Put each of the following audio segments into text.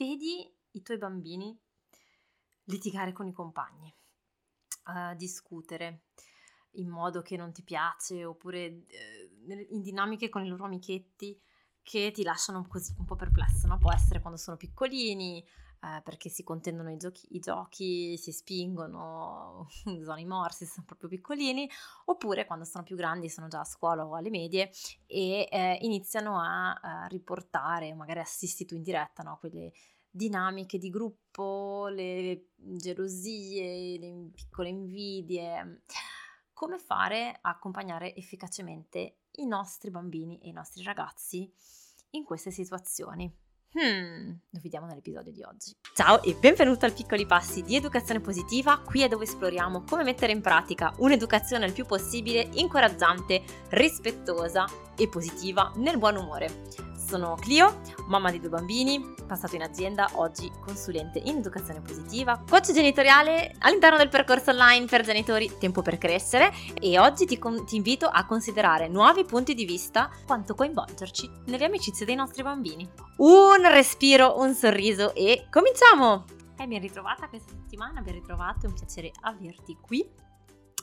vedi i tuoi bambini litigare con i compagni, uh, discutere in modo che non ti piace oppure eh, in dinamiche con i loro amichetti che ti lasciano così un po' perplesso, no? Può essere quando sono piccolini, eh, perché si contendono i giochi, i giochi, si spingono, sono i morsi, sono proprio piccolini, oppure quando sono più grandi, sono già a scuola o alle medie e eh, iniziano a, a, riportare, magari assisti tu in diretta, no? quelle dinamiche di gruppo, le gelosie, le piccole invidie. Come fare a accompagnare efficacemente i nostri bambini e i nostri ragazzi in queste situazioni? Hmm, lo vediamo nell'episodio di oggi. Ciao e benvenuto al Piccoli Passi di Educazione Positiva, qui è dove esploriamo come mettere in pratica un'educazione il più possibile incoraggiante, rispettosa e positiva nel buon umore sono Clio, mamma di due bambini, passato in azienda, oggi consulente in educazione positiva, coach genitoriale all'interno del percorso online per genitori Tempo per crescere e oggi ti, con- ti invito a considerare nuovi punti di vista quanto coinvolgerci nelle amicizie dei nostri bambini. Un respiro, un sorriso e cominciamo! E ben ritrovata questa settimana, ben ritrovato, è un piacere averti qui.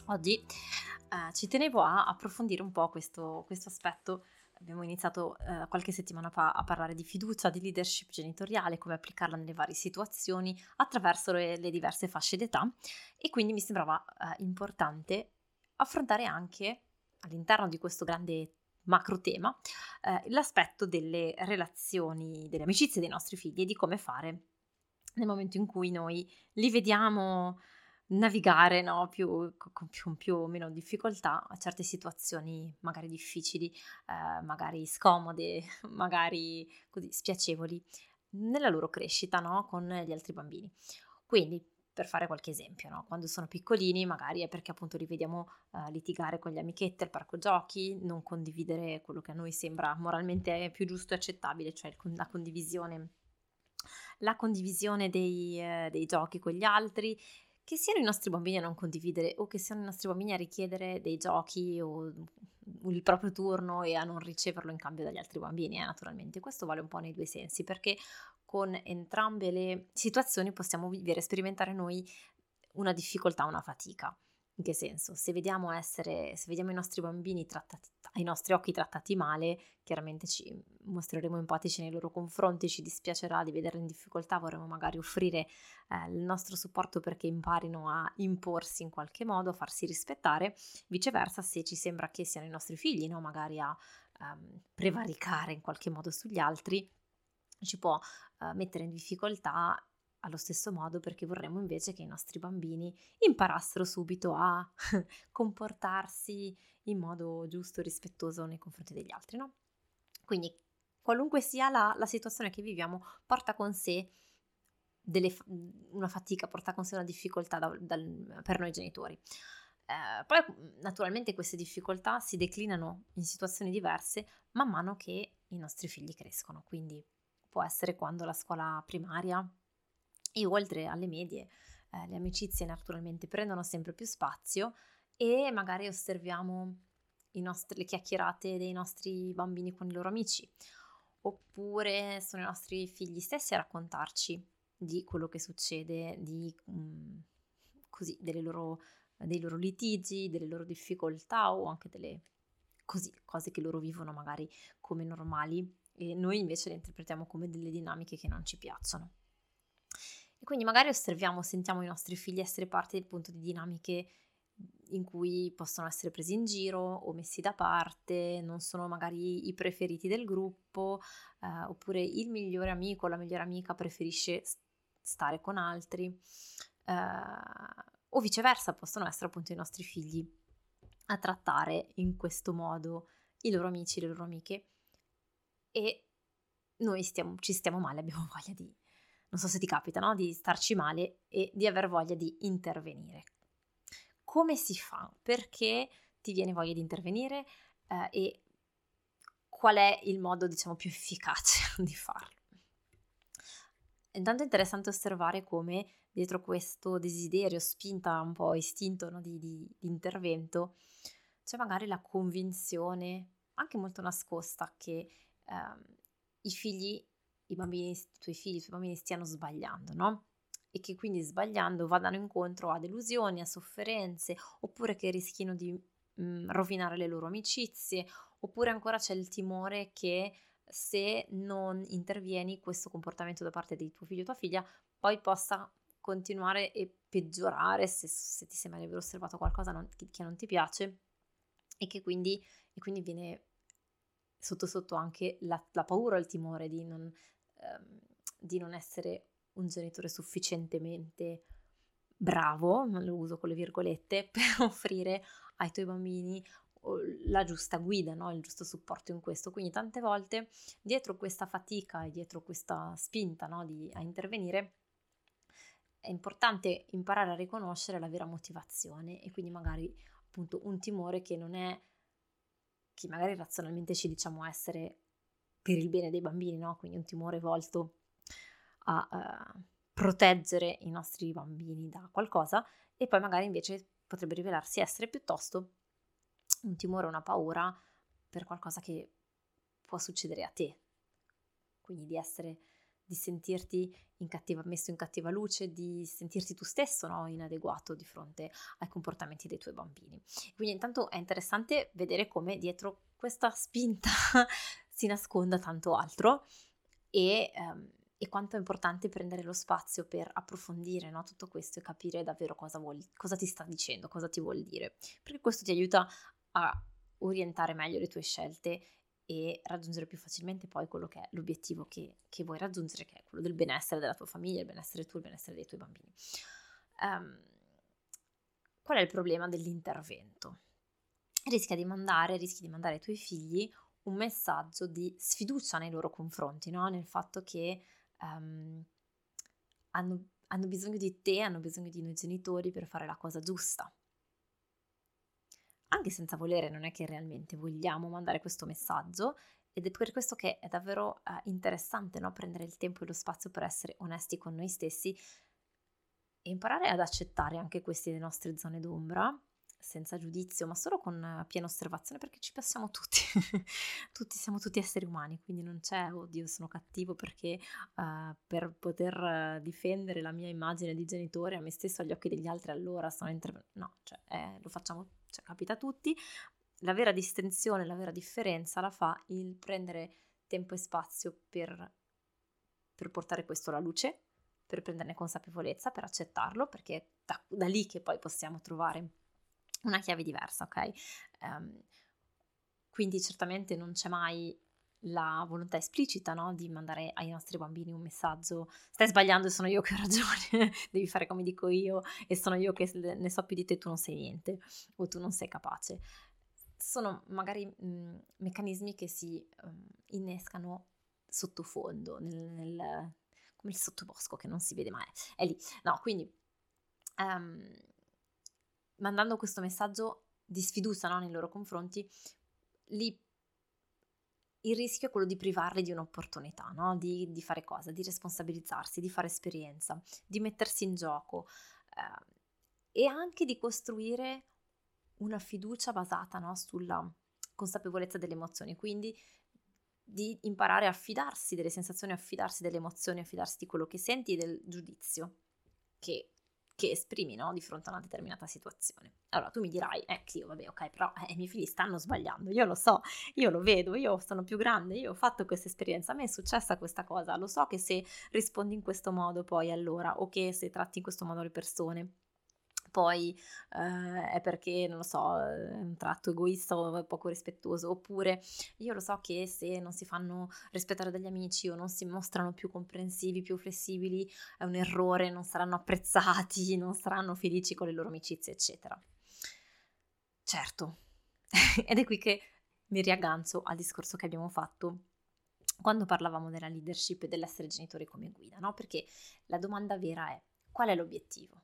Oggi eh, ci tenevo a approfondire un po' questo, questo aspetto Abbiamo iniziato eh, qualche settimana fa a parlare di fiducia, di leadership genitoriale, come applicarla nelle varie situazioni attraverso le, le diverse fasce d'età. E quindi mi sembrava eh, importante affrontare anche all'interno di questo grande macro tema eh, l'aspetto delle relazioni, delle amicizie dei nostri figli e di come fare nel momento in cui noi li vediamo navigare no, più, con più, più, o meno difficoltà a certe situazioni magari difficili, eh, magari scomode, magari così spiacevoli nella loro crescita no, con gli altri bambini. Quindi, per fare qualche esempio, no, quando sono piccolini magari è perché appunto li vediamo uh, litigare con gli amichetti al parco giochi, non condividere quello che a noi sembra moralmente più giusto e accettabile, cioè la condivisione la condivisione dei, eh, dei, giochi con gli altri che siano i nostri bambini a non condividere o che siano i nostri bambini a richiedere dei giochi o il proprio turno e a non riceverlo in cambio dagli altri bambini, eh, naturalmente. Questo vale un po' nei due sensi, perché con entrambe le situazioni possiamo vivere, sperimentare noi una difficoltà, una fatica. In che senso? Se vediamo, essere, se vediamo i nostri bambini trattati, ai nostri occhi trattati male, chiaramente ci mostreremo empatici nei loro confronti, ci dispiacerà di vederli in difficoltà, vorremmo magari offrire eh, il nostro supporto perché imparino a imporsi in qualche modo, a farsi rispettare. Viceversa, se ci sembra che siano i nostri figli, no? magari a um, prevaricare in qualche modo sugli altri, ci può uh, mettere in difficoltà allo stesso modo perché vorremmo invece che i nostri bambini imparassero subito a comportarsi in modo giusto e rispettoso nei confronti degli altri, no? Quindi qualunque sia la, la situazione che viviamo, porta con sé delle, una fatica, porta con sé una difficoltà da, da, per noi genitori. Eh, poi naturalmente queste difficoltà si declinano in situazioni diverse man mano che i nostri figli crescono, quindi può essere quando la scuola primaria e oltre alle medie, eh, le amicizie naturalmente prendono sempre più spazio e magari osserviamo nostri, le chiacchierate dei nostri bambini con i loro amici, oppure sono i nostri figli stessi a raccontarci di quello che succede, di, mh, mm, così, loro, dei loro litigi, delle loro difficoltà o anche delle così, cose che loro vivono magari come normali e noi invece le interpretiamo come delle dinamiche che non ci piacciono. E quindi magari osserviamo, sentiamo i nostri figli essere parte del punto di dinamiche in cui possono essere presi in giro o messi da parte, non sono magari i preferiti del gruppo, eh, oppure il migliore amico o la migliore amica preferisce stare con altri, eh, o viceversa, possono essere appunto i nostri figli a trattare in questo modo i loro amici, le loro amiche e noi stiamo, ci stiamo male, abbiamo voglia di non so se ti capita, no? Di starci male e di aver voglia di intervenire. Come si fa? Perché ti viene voglia di intervenire eh, e qual è il modo, diciamo, più efficace di farlo? Intanto è interessante osservare come dietro questo desiderio, spinta un po' istinto no? di, di, di intervento, c'è magari la convinzione, anche molto nascosta, che eh, i figli i bambini, i tuoi figli, i tuoi bambini stiano sbagliando, no? E che quindi sbagliando vadano incontro a delusioni, a sofferenze, oppure che rischino di mh, mm, rovinare le loro amicizie, oppure ancora c'è il timore che se non intervieni questo comportamento da parte di tuo figlio o tua figlia poi possa continuare e peggiorare se, se ti sembra di aver osservato qualcosa non, che, che, non ti piace e che quindi, e quindi viene sotto sotto anche la, la paura, il timore di non, ehm, di non essere un genitore sufficientemente bravo, lo uso con le virgolette, per offrire ai tuoi bambini la giusta guida, no? il giusto supporto in questo. Quindi tante volte dietro questa fatica e dietro questa spinta no? di, a intervenire è importante imparare a riconoscere la vera motivazione e quindi magari appunto un timore che non è che magari razionalmente ci diciamo essere per il bene dei bambini, no? Quindi un timore volto a uh, proteggere i nostri bambini da qualcosa e poi magari invece potrebbe rivelarsi essere piuttosto un timore, una paura per qualcosa che può succedere a te. Quindi di essere di sentirti in cattiva, messo in cattiva luce, di sentirti tu stesso no? inadeguato di fronte ai comportamenti dei tuoi bambini. Quindi intanto è interessante vedere come dietro questa spinta si nasconda tanto altro e, um, e, quanto è importante prendere lo spazio per approfondire no? tutto questo e capire davvero cosa, vuol, cosa ti sta dicendo, cosa ti vuol dire, perché questo ti aiuta a orientare meglio le tue scelte e raggiungere più facilmente poi quello che è l'obiettivo che, che, vuoi raggiungere, che è quello del benessere della tua famiglia, il benessere tuo, il benessere dei tuoi bambini. Um, qual è il problema dell'intervento? Rischia di mandare, rischi di mandare ai tuoi figli un messaggio di sfiducia nei loro confronti, no? nel fatto che um, hanno, hanno bisogno di te, hanno bisogno di noi genitori per fare la cosa giusta anche senza volere, non è che realmente vogliamo mandare questo messaggio ed è per questo che è davvero eh, interessante no? prendere il tempo e lo spazio per essere onesti con noi stessi e imparare ad accettare anche queste nostre zone d'ombra senza giudizio, ma solo con piena osservazione perché ci passiamo tutti, tutti siamo tutti esseri umani, quindi non c'è oddio sono cattivo perché uh, per poter difendere la mia immagine di genitore a me stesso agli occhi degli altri allora sono intervenuto, no, cioè eh, lo facciamo cioè capita a tutti, la vera distinzione, la vera differenza la fa il prendere tempo e spazio per, per portare questo alla luce, per prenderne consapevolezza, per accettarlo, perché è da, da lì che poi possiamo trovare una chiave diversa, ok? Um, quindi certamente non c'è mai la volontà esplicita no? di mandare ai nostri bambini un messaggio stai sbagliando e sono io che ho ragione, devi fare come dico io e sono io che ne so più di te, tu non sei niente o tu non sei capace. Sono magari mh, meccanismi che si um, innescano sottofondo, nel, nel, come il sottobosco che non si vede mai, è lì. No, quindi um, mandando questo messaggio di sfiducia no, nei loro confronti, li il rischio è quello di privarli di un'opportunità, no? di, di, fare cosa? Di responsabilizzarsi, di fare esperienza, di mettersi in gioco eh, e anche di costruire una fiducia basata no? sulla consapevolezza delle emozioni, quindi di imparare a fidarsi delle sensazioni, a fidarsi delle emozioni, a fidarsi di quello che senti e del giudizio che che esprimi no? di fronte a una determinata situazione. Allora tu mi dirai, eh sì, vabbè, ok, però eh, i miei figli stanno sbagliando, io lo so, io lo vedo, io sono più grande, io ho fatto questa esperienza, a me è successa questa cosa, lo so che se rispondi in questo modo poi allora, o che se tratti in questo modo le persone, poi eh, è perché, non lo so, è un tratto egoista o poco rispettoso, oppure io lo so che se non si fanno rispettare dagli amici o non si mostrano più comprensivi, più flessibili, è un errore, non saranno apprezzati, non saranno felici con le loro amicizie, eccetera. Certo, ed è qui che mi riaggancio al discorso che abbiamo fatto quando parlavamo della leadership e dell'essere genitori come guida, no? Perché la domanda vera è qual è l'obiettivo?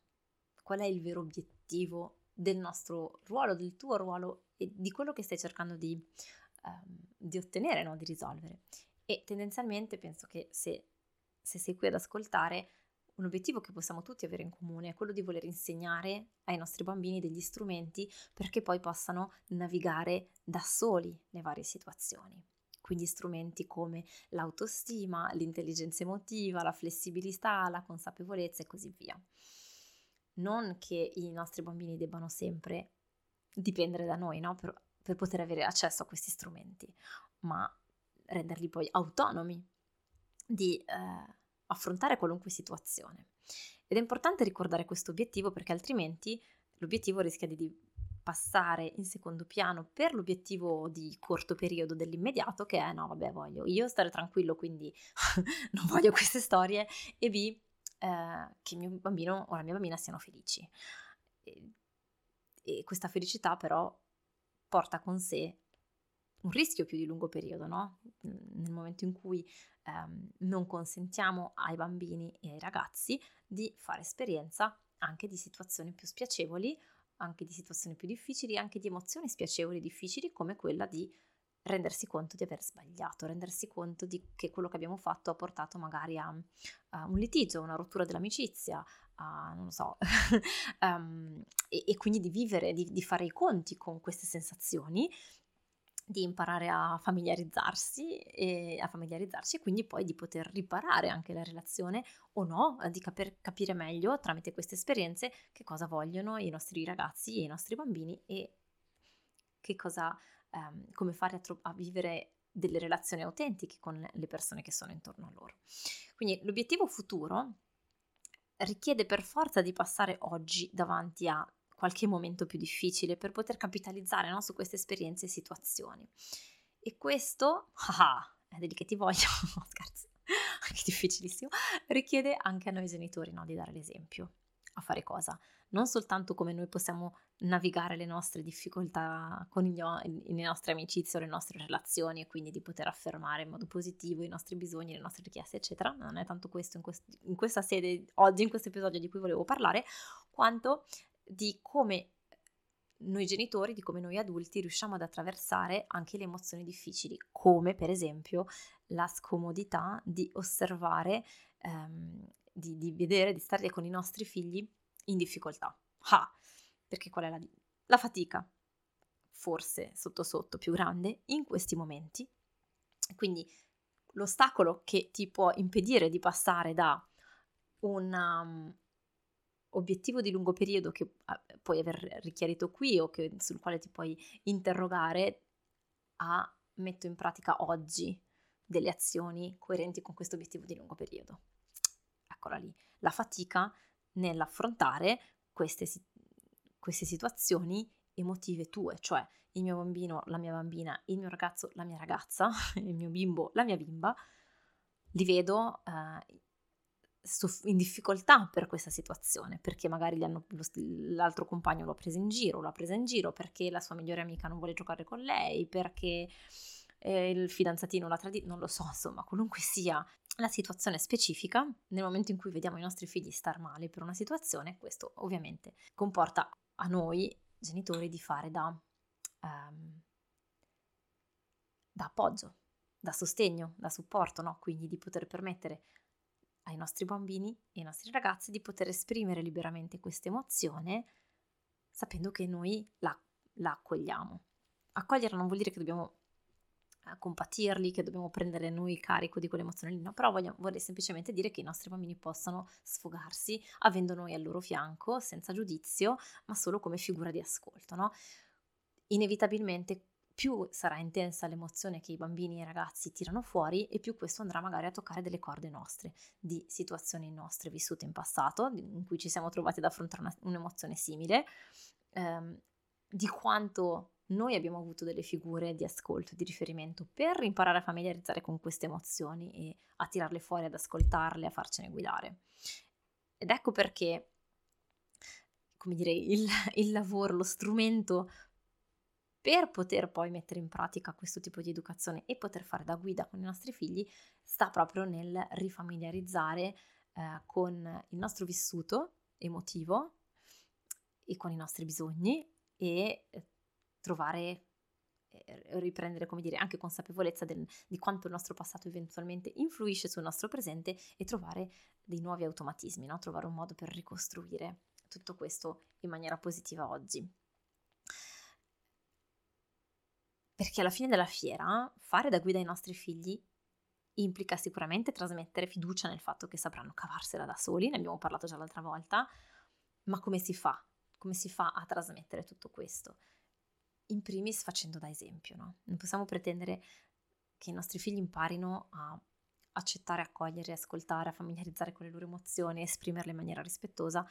Qual è il vero obiettivo del nostro ruolo, del tuo ruolo e di quello che stai cercando di, um, di ottenere, no? di risolvere. E tendenzialmente penso che se, se sei qui ad ascoltare, un obiettivo che possiamo tutti avere in comune è quello di voler insegnare ai nostri bambini degli strumenti perché poi possano navigare da soli le varie situazioni. quindi strumenti come l'autostima, l'intelligenza emotiva, la flessibilità, la consapevolezza e così via. Non che i nostri bambini debbano sempre dipendere da noi no? per, per poter avere accesso a questi strumenti, ma renderli poi autonomi di eh, affrontare qualunque situazione. Ed è importante ricordare questo obiettivo perché altrimenti l'obiettivo rischia di passare in secondo piano per l'obiettivo di corto periodo dell'immediato che è no vabbè voglio io stare tranquillo quindi non voglio queste storie e B eh, che il mio bambino o la mia bambina siano felici e, e questa felicità però porta con sé un rischio più di lungo periodo, no? Nel momento in cui ehm, non consentiamo ai bambini e ai ragazzi di fare esperienza anche di situazioni più spiacevoli anche di situazioni più difficili, anche di emozioni spiacevoli e difficili come quella di rendersi conto di aver sbagliato, rendersi conto che quello che abbiamo fatto ha portato magari a, a un litigio, una rottura dell'amicizia, a, non lo so, um, e, e, quindi di vivere, di, di fare i conti con queste sensazioni di imparare a familiarizzarsi e a familiarizzarsi e quindi poi di poter riparare anche la relazione o no, di caper, capire meglio tramite queste esperienze che cosa vogliono i nostri ragazzi e i nostri bambini e che cosa, um, come fare a, tro- a vivere delle relazioni autentiche con le persone che sono intorno a loro. Quindi l'obiettivo futuro richiede per forza di passare oggi davanti a qualche momento più difficile per poter capitalizzare no, su queste esperienze e situazioni. E questo, ah, è lì che ti voglio, no, scherzo, che difficilissimo, richiede anche a noi genitori no, di dare l'esempio. A fare cosa? Non soltanto come noi possiamo navigare le nostre difficoltà con gli, le nostre amicizie o le nostre relazioni e quindi di poter affermare in modo positivo i nostri bisogni, le nostre richieste, eccetera. Non è tanto questo in, quest- in questa sede, oggi, in questo episodio di cui volevo parlare, quanto di come noi genitori, di come noi adulti riusciamo ad attraversare anche le emozioni difficili, come per esempio la scomodità di osservare, ehm, di, di, vedere, di stare con i nostri figli in difficoltà. Ah, perché qual è la, la fatica? Forse sotto sotto più grande in questi momenti. Quindi l'ostacolo che ti può impedire di passare da una, obiettivo di lungo periodo che ah, puoi aver richiarito qui o che, sul quale ti puoi interrogare a metto in pratica oggi delle azioni coerenti con questo obiettivo di lungo periodo. Eccola lì, la fatica nell'affrontare queste, queste situazioni emotive tue, cioè il mio bambino, la mia bambina, il mio ragazzo, la mia ragazza, il mio bimbo, la mia bimba, li vedo eh, in difficoltà per questa situazione, perché magari hanno, l'altro compagno l'ha presa in giro, l'ha presa in giro perché la sua migliore amica non vuole giocare con lei, perché eh, il fidanzatino l'ha tradito, non lo so, insomma, qualunque sia la situazione specifica, nel momento in cui vediamo i nostri figli star male per una situazione, questo ovviamente comporta a noi genitori di fare da, um, da appoggio, da sostegno, da supporto, no? quindi di poter permettere ai nostri bambini e ai nostri ragazzi di poter esprimere liberamente questa emozione sapendo che noi la, la accogliamo. Accoglierla non vuol dire che dobbiamo eh, compatirli, che dobbiamo prendere noi carico di quell'emozione lì, no, però voglio, vorrei semplicemente dire che i nostri bambini possano sfogarsi avendo noi al loro fianco, senza giudizio, ma solo come figura di ascolto, no? Inevitabilmente più sarà intensa l'emozione che i bambini e i ragazzi tirano fuori e più questo andrà magari a toccare delle corde nostre, di situazioni nostre vissute in passato, in cui ci siamo trovati ad affrontare una, un'emozione simile, ehm, di quanto noi abbiamo avuto delle figure di ascolto, di riferimento per imparare a familiarizzare con queste emozioni e a tirarle fuori, ad ascoltarle, a farcene guidare. Ed ecco perché, come dire, il, il lavoro, lo strumento per poter poi mettere in pratica questo tipo di educazione e poter fare da guida con i nostri figli sta proprio nel rifamiliarizzare eh, con il nostro vissuto emotivo e con i nostri bisogni e trovare eh, riprendere, come dire, anche consapevolezza del, di quanto il nostro passato eventualmente influisce sul nostro presente e trovare dei nuovi automatismi, no? trovare un modo per ricostruire tutto questo in maniera positiva oggi. perché alla fine della fiera fare da guida ai nostri figli implica sicuramente trasmettere fiducia nel fatto che sapranno cavarsela da soli, ne abbiamo parlato già l'altra volta, ma come si fa? Come si fa a trasmettere tutto questo? In primis facendo da esempio, no? Non possiamo pretendere che i nostri figli imparino a accettare, accogliere, ascoltare, a familiarizzare con le loro emozioni, esprimerle in maniera rispettosa.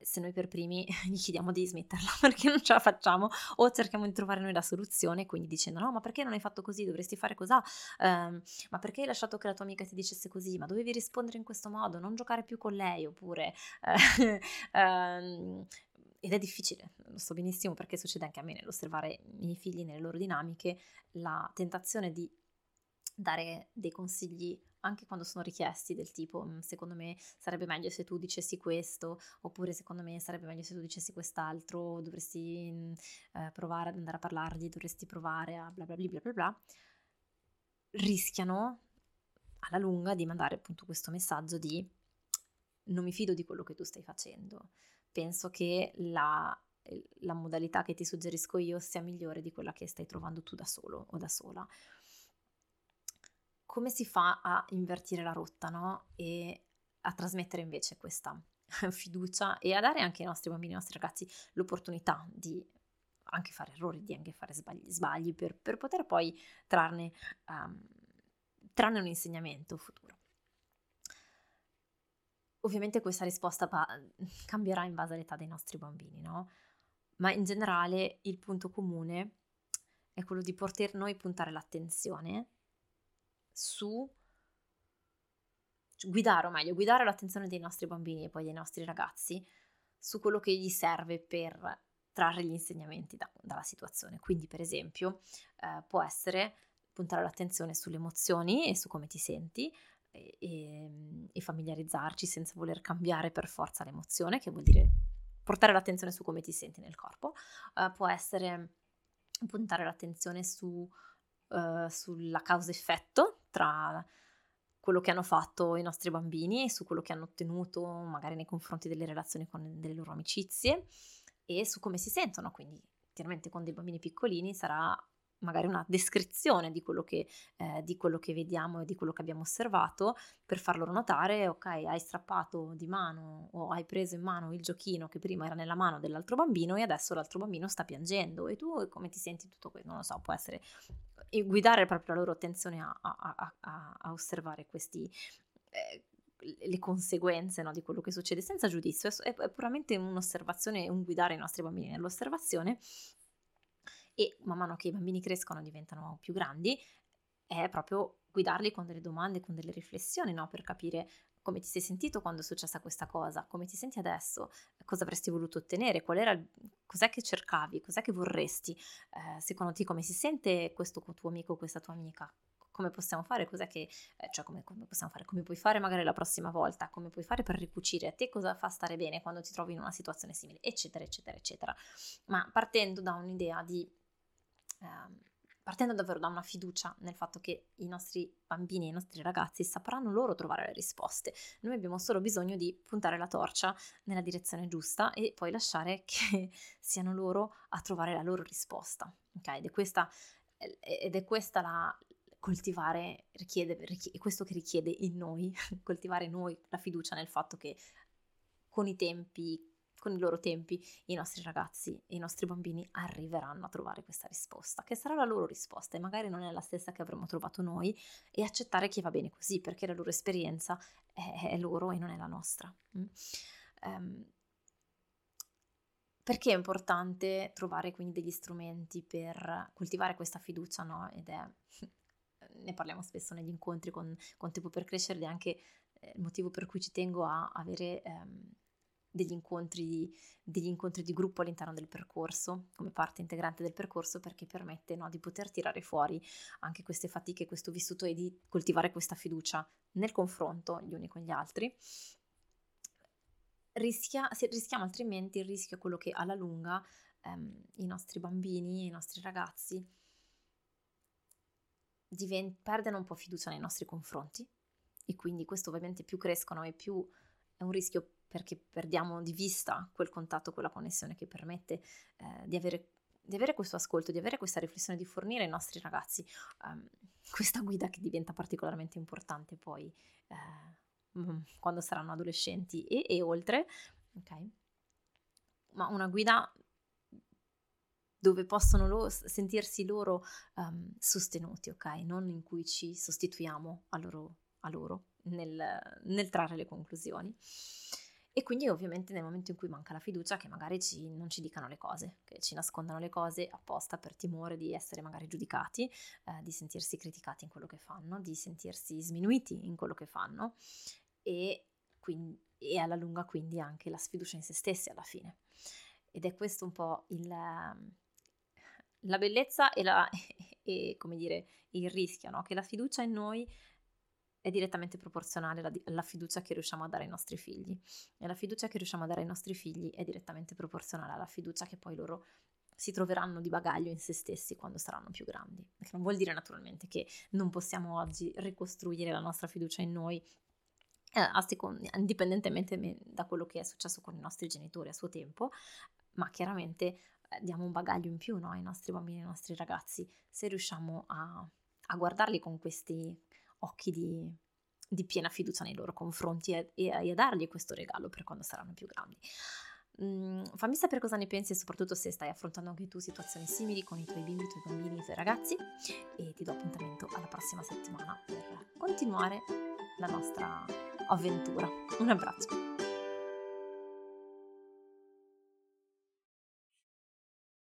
Se noi per primi gli chiediamo di smetterla perché non ce la facciamo o cerchiamo di trovare noi la soluzione, quindi dicendo no, ma perché non hai fatto così, dovresti fare così, um, ma perché hai lasciato che la tua amica ti dicesse così, ma dovevi rispondere in questo modo, non giocare più con lei, oppure... um, ed è difficile, lo so benissimo perché succede anche a me nell'osservare i miei figli nelle loro dinamiche, la tentazione di dare dei consigli anche quando sono richiesti del tipo mm, secondo me sarebbe meglio se tu dicessi questo oppure secondo me sarebbe meglio se tu dicessi quest'altro dovresti mm, eh, provare ad andare a parlargli dovresti provare a bla bla bla bla bla bla. Rischiano alla lunga di mandare appunto questo messaggio di non mi fido di quello che tu stai facendo penso che la la modalità che ti suggerisco io sia migliore di quella che stai trovando tu da solo o da sola come si fa a invertire la rotta, no? E a trasmettere invece questa fiducia e a dare anche ai nostri bambini, ai nostri ragazzi l'opportunità di anche fare errori, di anche fare sbagli, sbagli per, per, poter poi trarne, um, trarne un insegnamento futuro. Ovviamente questa risposta pa- cambierà in base all'età dei nostri bambini, no? Ma in generale il punto comune è quello di poter noi puntare l'attenzione su guidare, o meglio, guidare l'attenzione dei nostri bambini e poi dei nostri ragazzi su quello che gli serve per trarre gli insegnamenti da, dalla situazione. Quindi, per esempio, eh, può essere puntare l'attenzione sulle emozioni e su come ti senti e, e, e familiarizzarci senza voler cambiare per forza l'emozione, che vuol dire portare l'attenzione su come ti senti nel corpo. Uh, può essere puntare l'attenzione su uh, sulla causa-effetto tra quello che hanno fatto i nostri bambini e su quello che hanno ottenuto magari nei confronti delle relazioni con delle loro amicizie e su come si sentono. Quindi chiaramente con dei bambini piccolini sarà magari una descrizione di quello, che, eh, di quello che vediamo e di quello che abbiamo osservato per far loro notare, ok, hai strappato di mano o hai preso in mano il giochino che prima era nella mano dell'altro bambino e adesso l'altro bambino sta piangendo e tu come ti senti tutto questo? Non lo so, può essere guidare proprio la loro attenzione a, a, a, a osservare questi... Eh, le conseguenze no, di quello che succede senza giudizio, è, è puramente un'osservazione, un guidare i nostri bambini nell'osservazione e man mano che i bambini crescono diventano più grandi è proprio guidarli con delle domande, con delle riflessioni, no? per capire come ti sei sentito quando è successa questa cosa, come ti senti adesso, cosa avresti voluto ottenere, qual era, cos'è che cercavi, cos'è che vorresti, eh, secondo te come si sente questo tuo amico questa tua amica, come possiamo fare, cos'è che, eh, cioè come, come, possiamo fare, come puoi fare magari la prossima volta, come puoi fare per ricucire? A te cosa fa stare bene quando ti trovi in una situazione simile, eccetera, eccetera, eccetera. Ma partendo da un'idea di Ehm, partendo davvero da una fiducia nel fatto che i nostri bambini e i nostri ragazzi sapranno loro trovare le risposte. Noi abbiamo solo bisogno di puntare la torcia nella direzione giusta e poi lasciare che siano loro a trovare la loro risposta. Ok? Ed è questa, ed è questa la coltivare, richiede, richiede, questo che richiede in noi, coltivare noi la fiducia nel fatto che con i tempi, con i loro tempi i nostri ragazzi e i nostri bambini arriveranno a trovare questa risposta, che sarà la loro risposta e magari non è la stessa che avremmo trovato noi e accettare che va bene così perché la loro esperienza è, è loro e non è la nostra. Mm? Um, perché è importante trovare quindi degli strumenti per coltivare questa fiducia, no? Ed è, ne parliamo spesso negli incontri con, con Tempo per Crescere ed è anche eh, il motivo per cui ci tengo a avere ehm, degli incontri, degli incontri di gruppo all'interno del percorso, come parte integrante del percorso, perché permette no, di poter tirare fuori anche queste fatiche, questo vissuto e di coltivare questa fiducia nel confronto gli uni con gli altri. Rischia, rischiamo altrimenti il rischio è quello che alla lunga ehm, i nostri bambini, i nostri ragazzi divent- perdono un po' fiducia nei nostri confronti e quindi questo ovviamente più crescono e più è un rischio perché perdiamo di vista quel contatto, quella connessione che permette eh, di avere di avere questo ascolto, di avere questa riflessione, di fornire ai nostri ragazzi um, questa guida che diventa particolarmente importante poi eh, mm, quando saranno adolescenti e, e oltre, ok? Ma una guida dove possono lo, sentirsi loro um, sostenuti, ok? Non in cui ci sostituiamo a loro, a loro nel, nel, trarre le conclusioni. E quindi ovviamente nel momento in cui manca la fiducia che magari ci, non ci dicano le cose, che ci nascondano le cose apposta per timore di essere magari giudicati, eh, di sentirsi criticati in quello che fanno, di sentirsi sminuiti in quello che fanno e, quindi, e alla lunga quindi anche la sfiducia in se stessi alla fine. Ed è questo un po' il, la bellezza e, la, e, come dire, il rischio, no? che la fiducia in noi è direttamente proporzionale alla, fiducia che riusciamo a dare ai nostri figli e la fiducia che riusciamo a dare ai nostri figli è direttamente proporzionale alla fiducia che poi loro si troveranno di bagaglio in se stessi quando saranno più grandi. Che non vuol dire naturalmente che non possiamo oggi ricostruire la nostra fiducia in noi eh, seconda, indipendentemente da quello che è successo con i nostri genitori a suo tempo, ma chiaramente eh, diamo un bagaglio in più no, ai nostri bambini, ai nostri ragazzi, se riusciamo a, a guardarli con questi occhi di, di, piena fiducia nei loro confronti e, e, a dargli questo regalo per quando saranno più grandi. Mm, fammi sapere cosa ne pensi e soprattutto se stai affrontando anche tu situazioni simili con i tuoi bimbi, i tuoi bambini, i tuoi ragazzi e ti do appuntamento alla prossima settimana per continuare la nostra avventura. Un abbraccio.